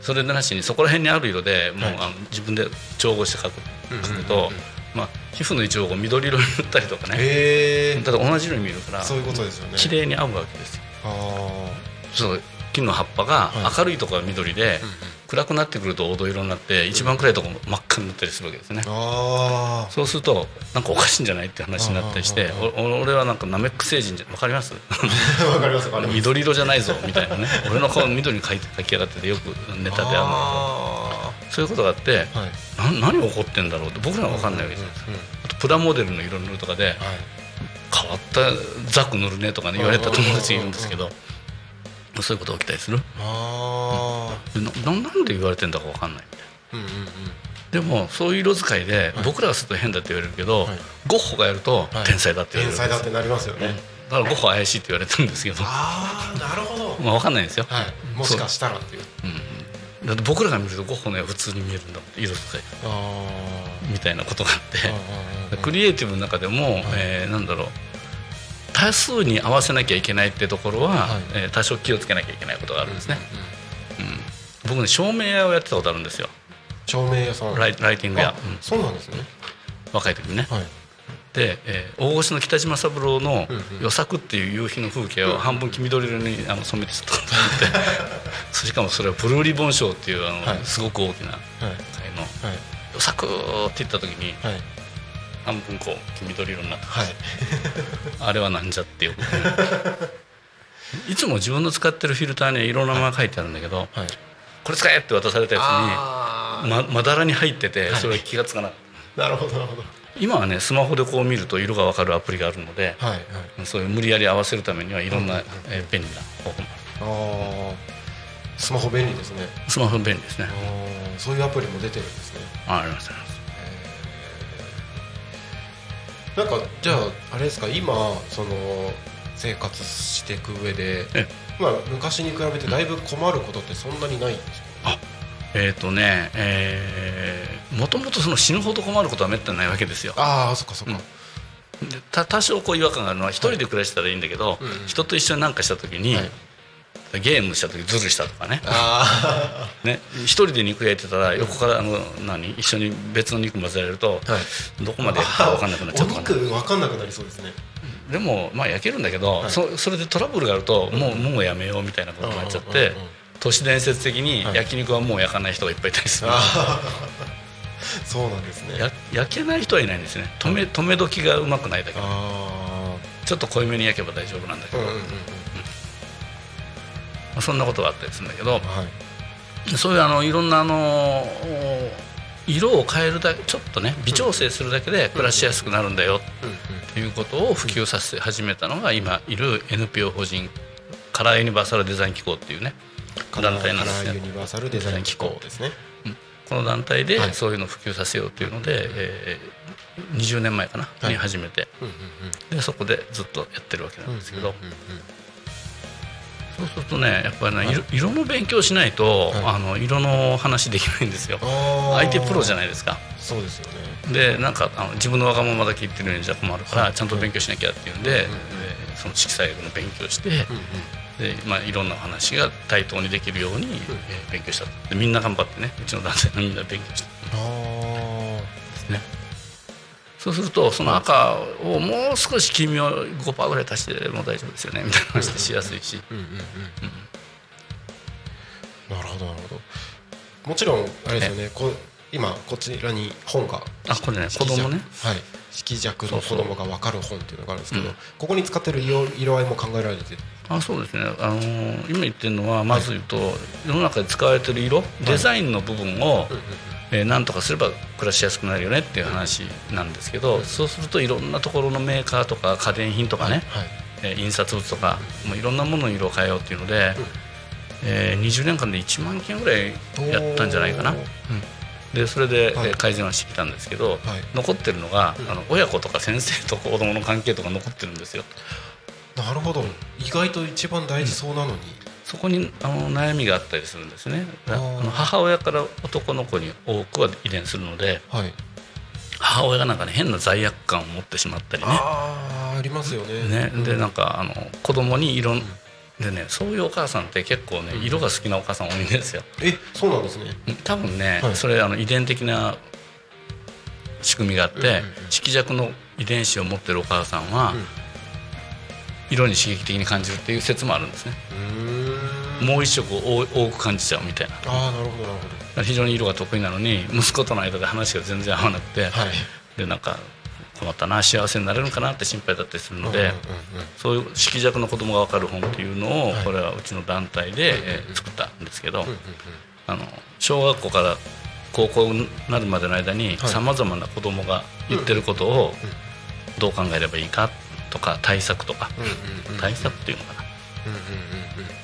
それでなしにそこら辺にある色でもう、はい。あの自分で調合して描くうん描くと、まあ、皮膚の一部を緑色に塗ったりとかね。だから同じ色に見えるからそういうことですよね。綺麗に合うわけですよ。あそう木の葉っぱがはい。明るいところは緑で、暗くなってくると黄土色になって一番暗いところ真っ赤になったりするわけですね。あそうするとなんかおかしいんじゃないって話になったりして俺はなんかナメック星人じゃ わかります？緑色じゃないぞみたいなね。俺の顔緑に描いて描き上がっててよくネタであるのあそういうことがあってーはい。な何起こってんだろうって僕らは分かんないわけじゃないです。かうんあとプラモデルの色塗るとかではい。変わったザク塗るねとかね言われた友達がいるんですけどそういうことが起きたりする。あでなななんで言われてんだか分かんない。みたいな。あうんうんうん。でもそういう色使いではい。僕らがすると変だって言われるけど、はい。ゴッホがやるとはい。天才だって言わ天れるんです才だってなりますよね。だからゴッホは怪しいって言われてるんですけど。ああなるほど。まあ分かんないですよ、はい。もしかしたらっていう。だって僕らが見るとゴッホの絵は普通に見えるんだ色使いあみたいなことがあって。あクリエイティブの中でも、えーなんだろう多数に合わせなきゃいけないってところは、はい。えー多少気をつけなきゃいけないことがあるんですね、うん僕ね照明屋をやってたことあるんですよ。照明屋さん。ライライティング屋、あうん。そうなんですね。若い時にね、はい。で、えー大御所の北島三郎のうんうん「与作」っていう夕日の風景を半分黄緑色にあの染めてちょっと思って。しかもそれはブルーリボン賞っていうあの、はい。すごく大きなはい。会の。はい「与作」って言った時にはい半分こう黄緑色になってはい。あれはなんじゃっていう。いつも自分の使ってるフィルターにはいろんな名前書いてあるんだけど、はい。これ使えって渡されたやつあにままだらに入っててはい。それ気がつかなかった、あなるほど。なるほど今はねスマホでこう見ると色が分かるアプリがあるので、はいはい。そういう無理やり合わせるためにはいろんな、うんえー便利な方法もああスマホ便利ですね。スマホ便利ですね。そういうアプリも出てるんですね。あありますありますなんかじゃああれですか今その生活していく上でえまあ昔に比べてだいぶ困ることってそんなにないんですか？えっ、とねえーもともとその死ぬほど困ることはめったにないわけですよ。ああそっかそっか、でた多少こう違和感があるのは一人で暮らしたらいいんだけど、うんうん人と一緒に何かした時に、はいゲームした時ズルしたとかね。あね。一人で肉焼いてたら横からあの何？一緒に別の肉混ぜられると、あはい。どこまでか分かんなくなっちゃうとかね。お肉分かんなくなりそうですね。でもまあ焼けるんだけど、はい。そそれでトラブルがあるともうもうやめようみたいなことになっちゃって、都市伝説的にはい。焼肉はもう焼かない人がいっぱいいたりする、ああ そうなんですね。や焼けない人はいないんですね。止め止め時がうまくないだけ。ちょっと濃いめに焼けば大丈夫なんだけど、あうんうんうん。まあそんなことがあったりするんだけどうんはい。そういうあのいろんなあの色を変えるだけちょっとね微調整するだけで暮らしやすくなるんだよっていうことを普及させ始めたのが今いる NPO 法人カラーユニバーサルデザイン機構っていうね団体なんですね。カラーユニバーサルデザイン機構ですね。この団体ではい。そういうのを普及させようっていうので、えー20年前かな、はい。に始めて。うんうんでそこでずっとやってるわけなんですけど、うんうんうんそうするとねやっぱりね、色色の勉強しないと、はい。あの色の話できないんですよ。あ相手プロじゃいないですか。そうですよね。でなんかあの自分のわがままだけ言ってるんじゃ困るから、はい。ちゃんと勉強しなきゃっていうんで、うんうんえーその色彩の勉強して、うんうん。でまあ、いろんな話が対等にできるように、えー勉強した。でみんな頑張ってねうちの男性のみんな勉強した。あですねそうするとその赤をもう少し黄身を5%ぐらい足しても大丈夫ですよねみたいな話でしやすいし、なるほどなるほど。もちろんあれですよねこう今こちらに本があこれね子供ね。はい。色弱の子供が分かる本っていうのがあるんですけどうん。ここに使ってる色色合いも考えられてあそうですね、あのー今言ってるのはまず言うと、世の中で使われてる色デザインの部分を、えーなんとかすれば暮らしやすくなるよねっていう話なんですけど、そうするといろんなところのメーカーとか家電品とかね、はい。えー印刷物とか、もういろんなものの色を変えようっていうので、えー20年間で1万件ぐらいやったんじゃないかな。うん。でそれで、改善はしてきたんですけど、はい。残ってるのが、あの親子とか先生と子供の関係とか残ってるんですよ。なるほど。意外と一番大事そうなのにそこにあの悩みがあったりするんですね。母親から男の子に多くは遺伝するのではい。母親がなんかね変な罪悪感を持ってしまったりね。ありますよね。ね。でなんかあの子供に色でねそういうお母さんって結構ね色が好きなお母さん多いんですよ。えそうなんですね。多分ね、はい。それあの遺伝的な仕組みがあって、うんうんうん。色弱の遺伝子を持ってるお母さんは、うん。色に刺激的に感じるっていう説もあるんですね。うーんもう一色多多く感じちゃうみたいな。ああなるほどなるほ非常に色が得意なのに息子との間で話が全然合わなくて、どはい。でなんか困ったな幸せになれるのかなって心配だったりするので、そういう色弱の子供が分かる本っていうのを、はい。これはうちの団体で、えー作ったんですけど、あの小学校から高校になるまでの間にはい。さまざまな子供が言ってることをどう考えればいいかとか対策とか。対策っていうのか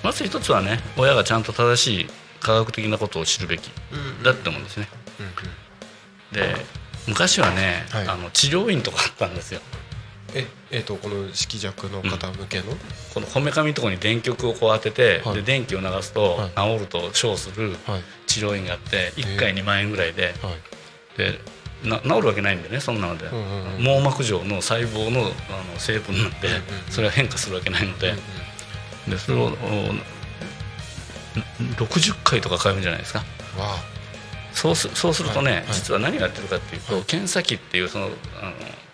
まず一つはね親がちゃんと正しい科学的なことを知るべき。うんうん。うんだって思うんですね。うんうん。で昔はね、はい。あの治療院とかあったんですよ。ええっとこの色弱の方向けの？このこめかみのところに電極をこう当てて、はい。で電気を流すとは治ると称するはい。治療院があって1回2万円ぐらいで。はい。でな治るわけないんでねそんなので、うんうんうん網膜上の細胞のあの成分なんで、うんうんうんそれは変化するわけないので,、でそれをお60回とか通うんじゃないですか。わそうすそうするとね、はいはい。実は何がやってるかっていうと、はい。検査機っていうそのあの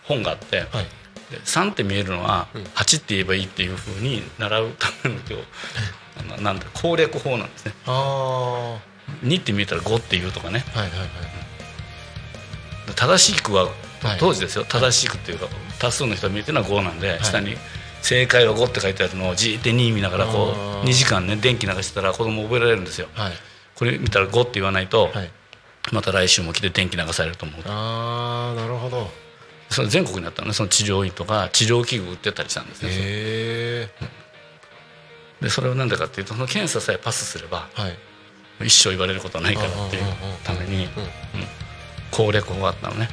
本があって、あはい。で3って見えるのはうん。8って言えばいいっていうふうに習うための今日 あのなんだ攻略法なんですね。ああは2って見えたら5って言うとかね。いはいはい。正しくははい。当時ですよ。正しくっていうか多数の人が見えてるのは5なんで、い。下に「正解は5」って書いてあるのをじーって2見ながらこう2時間ね電気流してたら子供覚えられるんですよ。はい。これ見たら5って言わないと、はい。また来週も来て電気流されると思う。ああなるほど。それ全国にあったのねその治療院とか治療器具売ってたりしたんですね。へえでそれは何でかっていうとその検査さえパスすればはい。一生言われることはないからっていうために、うん。攻略法があったのね。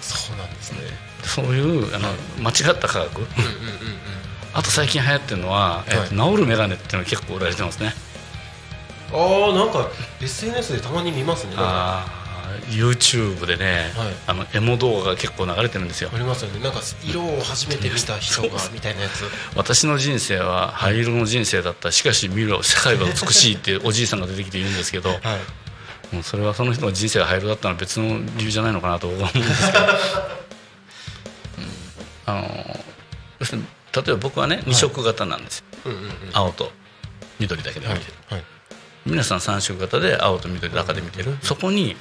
そうなんですね。でそういうあの間違った科学。うんうんうんうんあと最近流行ってるのは、えーと治るメガネっていうのが結構売られてますね。ああなんか SNS でたまに見ますね。あー YouTube でね、はい。あのエモ動画が結構流れてるんですよ。ありますよね。なんか色を初めて見た人がみたいなやつ。私の人生は灰色の人生だったしかし見ろ世界は美しいっておじいさんが出てきて言うんですけどはい。もうそれはその人の人生が灰色だったのは別の理由じゃないのかなと僕は思うんですけど、う んあの要するに例えば僕はね2色型なんですよ、うんうんうん青と緑だけで見はいてる、はい。皆さん3色型で青と緑と赤で見てる、そこに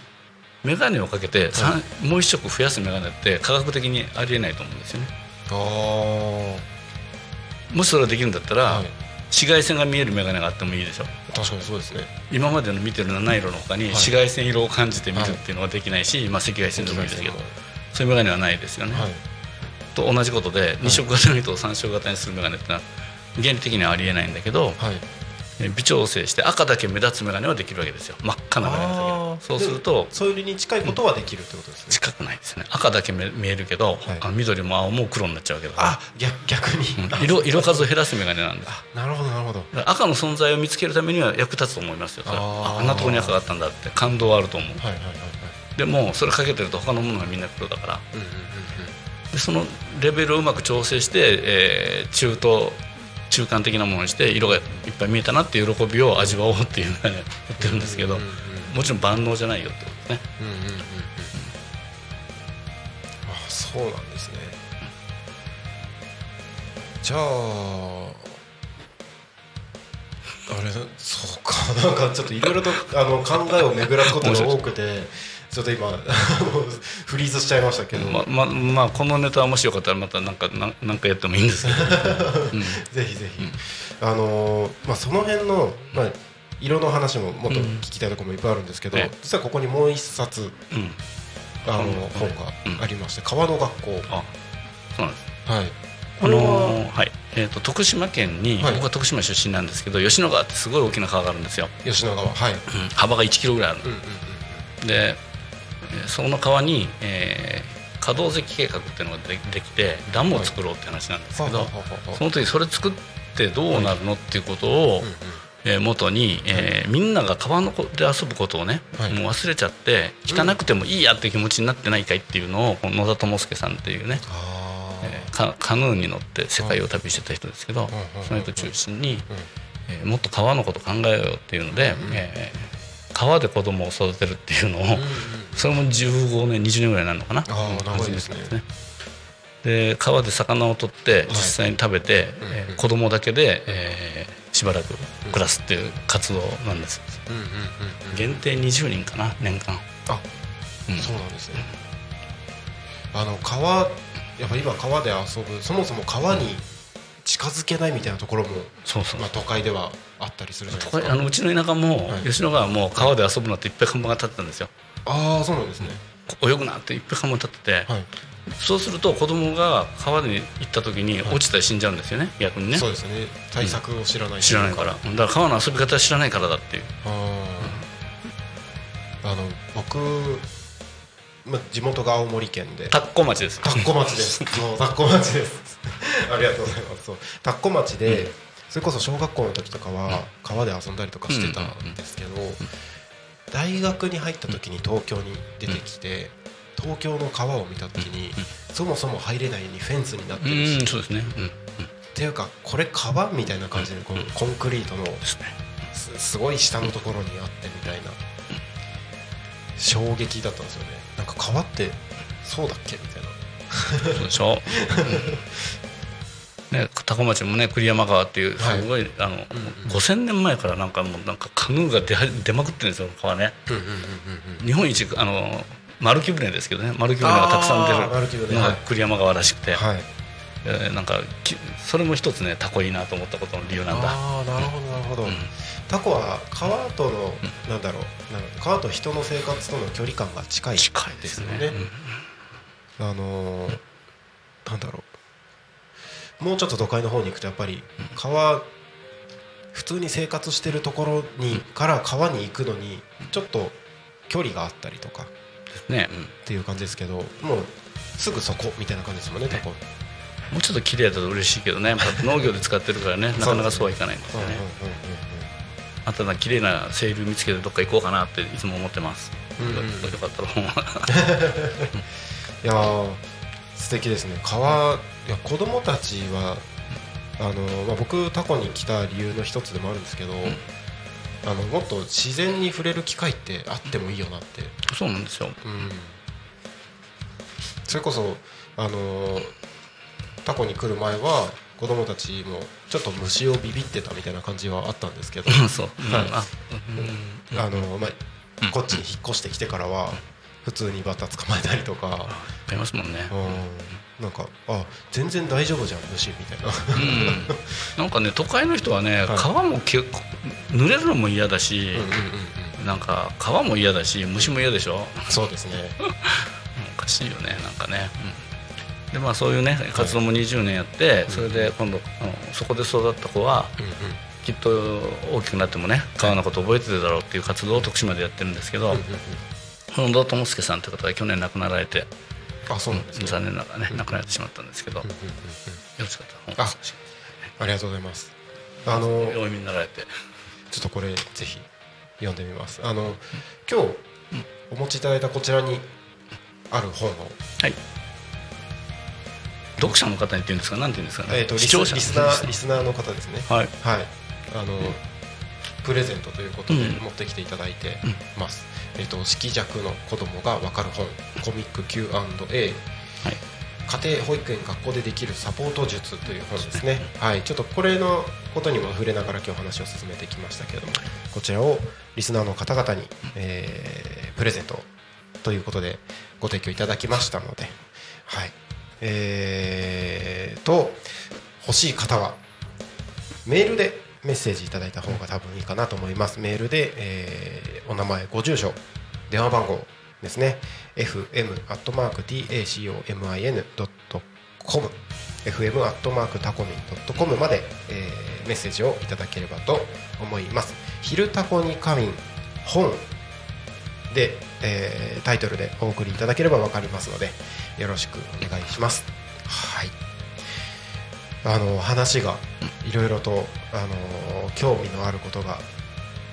眼鏡をかけて、三もう一色増やす眼鏡って科学的にありえないと思うんですよね。あもしそれができるんだったら、紫外線が見える眼鏡があってもいいでしょ。確かにそうですね。今までの見てる七色の他にい。紫外線色を感じて見るっていうのはできないし、まあ、赤外線でもいいですけどそういう眼鏡はないですよね、はいと同じことで2色型の人を3色型にする眼鏡ってのは原理的にはありえないんだけどはい。え微調整して赤だけ目立つ眼鏡はできるわけですよ。真っ赤な眼鏡だけそうするとそれに近いことはできるってことですね。近くないですね。赤だけ見見えるけど、はい。緑も青も黒になっちゃうわけだから。あ逆逆に。うん。色色数を減らす眼鏡なんです。あなるほどなるほど。赤の存在を見つけるためには役立つと思いますよ。あー。ああんなところに赤があったんだって感動はあると思う。はいはいはいはい。でもそれかけてると他のものがみんな黒だから。うんうんうんでそのレベルをうまく調整して、えー中と中間的なものにして色がいっぱい見えたなっていう喜びを味わおうっていうのがね言ってるんですけどもちろん万能じゃないよってことね。うんうんうんうん。あそうなんですね。じゃああれそうか。なんかちょっといろいろとあの考えを巡らすことが多くてちょっと今 フリーズしちゃいましたけど、まままあこのネタはもしよかったらまたなんかなんなんかやってもいいんですけど、うんぜひ。ぜひ、あのーまあ、その辺の、まあ、色の話ももっと聞きたいところもいっぱいあるんですけど、ええ。実はここにもう一冊うん、あのうん。本がありまして「川の学校。あそうなんです」はい。これは、ーはい。えー、と徳島県に、はい。僕は徳島出身なんですけど吉野川ってすごい大きな川があるんですよ、吉野川はい、うん。幅が1キロぐらいあるうんうんうん、でえーその川に、えー可動石計画っていうのがでできてダムを作ろうって話なんですけど、ははははその時それ作ってどうなるのっていうことを、えー元に、えーみんなが川のこで遊ぶことをね、はい。もう忘れちゃって汚くてもいいやっていう気持ちになってないかいっていうのをこの野田智介さんっていうね、えーカカヌーに乗って世界を旅してた人ですけど、うんその人中心に、えーもっと川のこと考えようよっていうので、えー川で子供を育てるっていうのを、それも15年20年ぐらいになるのかな？あー長いですね。で川で魚を取って実際に食べて、えー子供だけで、えーしばらく暮らすっていう活動なんです、うんうんうんうん。限定20人かな年間。あうん。そうなんですね。あの川やっぱ今川で遊ぶそもそも川に近づけないみたいなところも、そうそうまあ、都会ではあったりするじゃないこですか。れあのうちの田舎も、はい。吉野川も川で遊ぶなっていっぱい看板が立ってたんですよああそうなんですね、泳ぐなっていっぱい看板立ってて、はい。そうすると子供が川に行った時に落ちたり死んじゃうんですよね逆にね。そうですね。対策を知らない知らないからだから川の遊び方知らないからだっていう。あー。あの僕、まあ、地元が青森県で。田子町です。田子町です。そう田子町です。ありがとうございます。そう。田子町で、うん。それこそ小学校の時とかは川で遊んだりとかしてたんですけど、大学に入った時に東京に出てきて、東京の川を見た時に、そもそも入れないようにフェンスになってうるし、そうですね。うんうん。ていうかこれ川みたいな感じでこのコンクリートのですごい下のところにあってみたいな衝撃だったんですよね。なんか川ってそうだっけみたいな。そうでしょ、うん ね、多古町もね栗山川っていうはい。すごい、あの、5000年前からなんかもうなんかカヌーが出は出まくってるんですよ川ね。日本一あの丸木舟ですけどね。丸木舟がたくさん出るのが栗山川らしくて、はい。えーなんかきそれも一つねタコいいなと思ったことの理由なんだ。ああなるほどなるほど、うん。タコは川との、なんだろう。なんか川と人の生活との距離感が近い近いですね。ですよねあのーなんだろうもうちょっと都会の方に行くとやっぱり川普通に生活してるところにから川に行くのにちょっと距離があったりとかっうん。ね、うんていう感じですけどもうすぐそこみたいな感じですもんねタコ、もうちょっと綺麗だと嬉しいけどね。やっぱ農業で使ってるからね。なかなかそうはいかないんですよね。うんうんうんあとは綺麗な清流見つけてどっか行こうかなっていつも思ってます、うんうんよよかった いやー素敵ですね。川いや子供たちはあの、まあ、僕タコに来た理由の一つでもあるんですけど、あのもっと自然に触れる機会ってあってもいいよなって、そうなんですよ。うん、それこそあのタコに来る前は子供たちもちょっと虫をビビってたみたいな感じはあったんですけど。そう、はい。あの、まうあ、ん。こっちに引っ越してきてからは普通にバッタ捕まえたりとか。ありますもんね。うんなんかあ全然大丈夫じゃん虫みたいな。うん。なんかね都会の人はね、はい。川も結構濡れるのも嫌だし、うんうんうんなんか川も嫌だし虫も嫌でしょ？うんそうですね。おかしいよねなんかね、うん。でまあそういうね活動も20年やって、それで今度そこで育った子はうんうん。きっと大きくなってもね川のこと覚えてるだろうっていう活動を徳島でやってるんですけど、うんうん本田智介さんという方が去年亡くなられて、あそうなんですね残念ながらね亡くなってしまったんですけど、よろしかったら本あありがとうございます。あのお読みになられて。ちょっとこれぜひ読んでみます。あの今日お持ちいただいたこちらにある本を。はい。読者の方にっていうんですか？なんていうんですかね、えーとリス視聴者リスナーリスナーの方ですね。はい。はい。あのプレゼントということでうん。持ってきていただいてます、えっ、と色弱の子供がわかる本コミック Q&A はい。家庭保育園学校でできるサポート術という本ですね。はい。ちょっとこれのことにも触れながら今日話を進めてきましたけれどもこちらをリスナーの方々に、えープレゼントということでご提供いただきましたのではい。えーと欲しい方はメールでメッセージいただいた方が多分いいかなと思います。メールで、えーお名前ご住所電話番号ですね。fm.tacomin.com fm タコミン .com まで、えーメッセージをいただければと思います「昼タコに仮眠本」で、えータイトルでお送りいただければ分かりますのでよろしくお願いします。はい。あの話がいろいろと、あの興味のあることが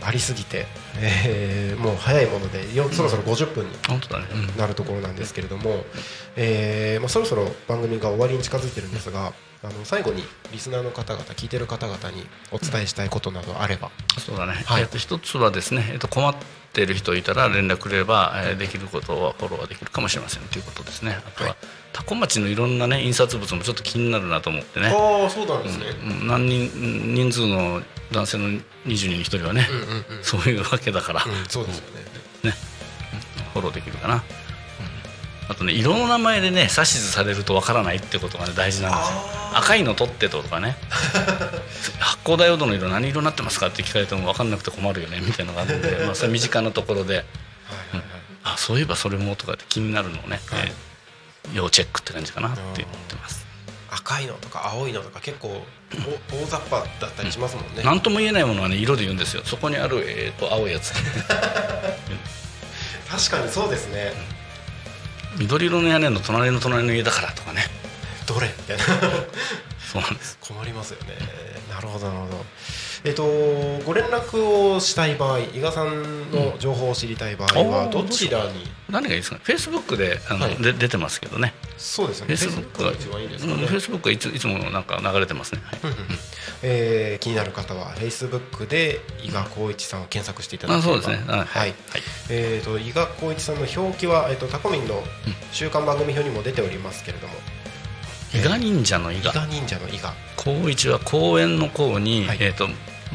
ありすぎて、えーもう早いものでよそろそろ50分になるところなんですけれども、えーまあ、そろそろ番組が終わりに近づいてるんですがあの最後にリスナーの方々聞いてる方々にお伝えしたいことなどあれば、そうだね、はい。えっと一つはですね、えっと困っってる人いたら連絡くれれば、えーできることはフォローはできるかもしれませんということですね。あとは、多古町のいろんなね印刷物もちょっと気になるなと思ってね、ああそうなんですね、うん何人人数の男性の20人に1人はね、うん、うんうん。そういうわけだから、うんそうですよね、ね、フォローできるかな、あとね色の名前でね指図されるとわからないってことがね大事なんですよ。赤いの取ってとかね。発光ダイオードの色何色になってますかって聞かれても分かんなくて困るよねみたいなのがあるんで、まあ、それ身近なところで。はいはいはいあそういえばそれもとかって気になるのをね、はい。えー要チェックって感じかなって思ってます。赤いのとか青いのとか結構お大雑把だったりしますもんね、何とも言えないものはね色で言うんですよ。そこにある、えー、と青いやつ。確かにそうですね緑色の屋根の隣の隣の家だからとかね。どれみたいな。そうなんです。困りますよね。なるほどなるほどえっとご連絡をしたい場合伊賀さんの情報を知りたい場合はうん。どちらに、何がいいですか？ねフェイスブックであの、はい。で出てますけどね。そうですよね。Facebook が一番いいですかね、フェイスブックはいついつもなんか流れてますね、はいえー気になる方は Facebook で伊賀光一さんを検索していただければ。あそうですね。はい。はい。はい。えー、と伊賀光一さんの表記は、えー、とタコミンの週刊番組表にも出ておりますけれども、伊賀忍者の伊賀。伊賀忍者の伊賀。高一は公園の公に、はい。えー、と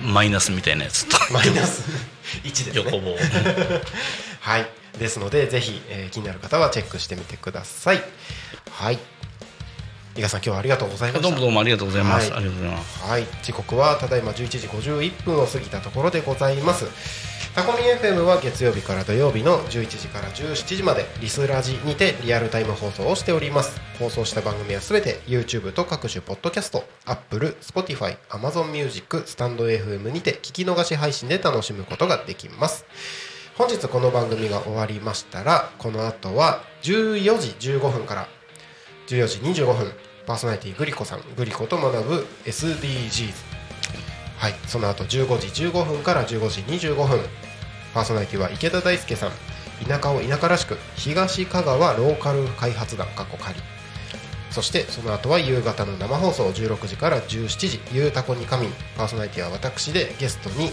マイナスみたいなやつと。マイナス。1ですね。横棒。はい。ですのでぜひ、えー気になる方はチェックしてみてください。はい。伊賀さん今日はありがとうございました。どうもどうもありがとうございます、はい。ありがとうございます。はい、時刻はただいま11時51分を過ぎたところでございます。タコミ FM は月曜日から土曜日の11時から17時までリスラジにてリアルタイム放送をしております。放送した番組はすべて YouTube と各種ポッドキャスト、Apple、Spotify、Amazon Music、スタンド FM にて聞き逃し配信で楽しむことができます。本日この番組が終わりましたら、この後は14時15分から14時25分パーソナリティグリコさんグリコと学ぶ SDGs はいその後15時15分から15時25分パーソナリティは池田大輔さん。田舎を田舎らしく東香川ローカル開発団過去仮。そしてその後は夕方の生放送16時から17時「ゆうたこにかみん」パーソナリティは私でゲストに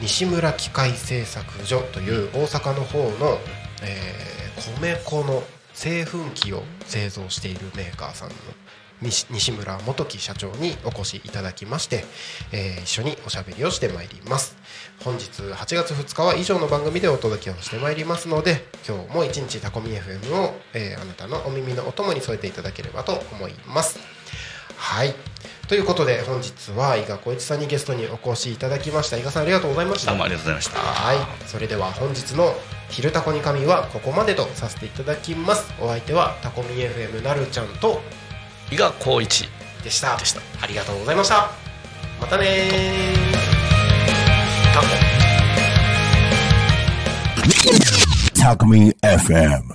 西村機械製作所という大阪の方の、えー米粉の製粉機を製造しているメーカーさんの西村元木社長にお越しいただきまして、えー一緒におしゃべりをしてまいります。本日8月2日は以上の番組でお届けをしてまいりますので今日も一日タコミ FM を、えーあなたのお耳のお供に添えていただければと思います。はい。ということで本日は伊賀浩一さんにゲストにお越しいただきました。伊賀さんありがとうございました。どうもありがとうございました。はい。それでは本日の「昼タコに神」はここまでとさせていただきます。お相手はタコミ FM なるちゃんと伊賀光一でした。でした。ありがとうございました。またねータコ Talk Me FM.